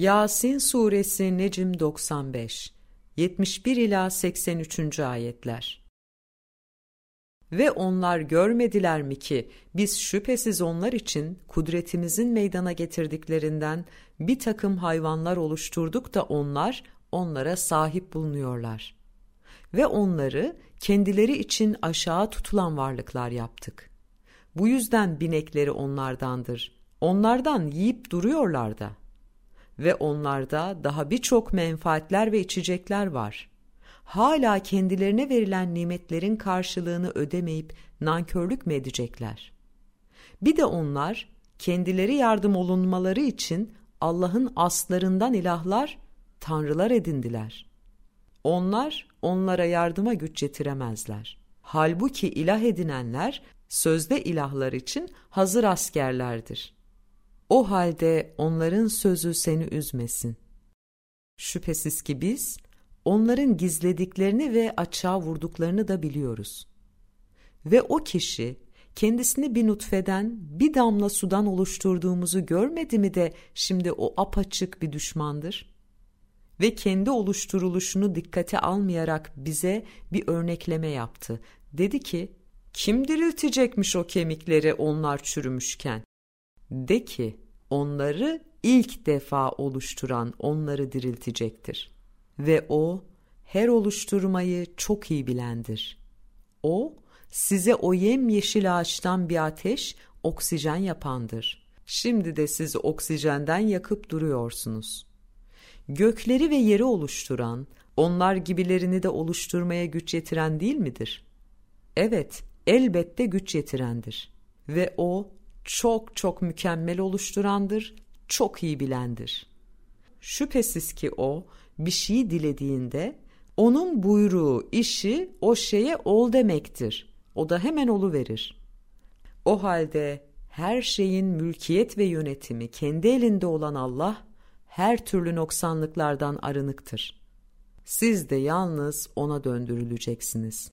Yasin Suresi Necim 95 71 ila 83. ayetler. Ve onlar görmediler mi ki biz şüphesiz onlar için kudretimizin meydana getirdiklerinden bir takım hayvanlar oluşturduk da onlar onlara sahip bulunuyorlar. Ve onları kendileri için aşağı tutulan varlıklar yaptık. Bu yüzden binekleri onlardandır. Onlardan yiyip duruyorlar da ve onlarda daha birçok menfaatler ve içecekler var. Hala kendilerine verilen nimetlerin karşılığını ödemeyip nankörlük mü edecekler? Bir de onlar kendileri yardım olunmaları için Allah'ın aslarından ilahlar, tanrılar edindiler. Onlar onlara yardıma güç getiremezler. Halbuki ilah edinenler sözde ilahlar için hazır askerlerdir.'' O halde onların sözü seni üzmesin. Şüphesiz ki biz onların gizlediklerini ve açığa vurduklarını da biliyoruz. Ve o kişi kendisini bir nutfeden bir damla sudan oluşturduğumuzu görmedi mi de şimdi o apaçık bir düşmandır? Ve kendi oluşturuluşunu dikkate almayarak bize bir örnekleme yaptı. Dedi ki, kim diriltecekmiş o kemikleri onlar çürümüşken? De ki onları ilk defa oluşturan onları diriltecektir. Ve o her oluşturmayı çok iyi bilendir. O size o yemyeşil ağaçtan bir ateş, oksijen yapandır. Şimdi de siz oksijenden yakıp duruyorsunuz. Gökleri ve yeri oluşturan, onlar gibilerini de oluşturmaya güç yetiren değil midir? Evet, elbette güç yetirendir. Ve o çok çok mükemmel oluşturandır, çok iyi bilendir. Şüphesiz ki o bir şeyi dilediğinde onun buyruğu, işi o şeye ol demektir. O da hemen olu verir. O halde her şeyin mülkiyet ve yönetimi kendi elinde olan Allah her türlü noksanlıklardan arınıktır. Siz de yalnız ona döndürüleceksiniz.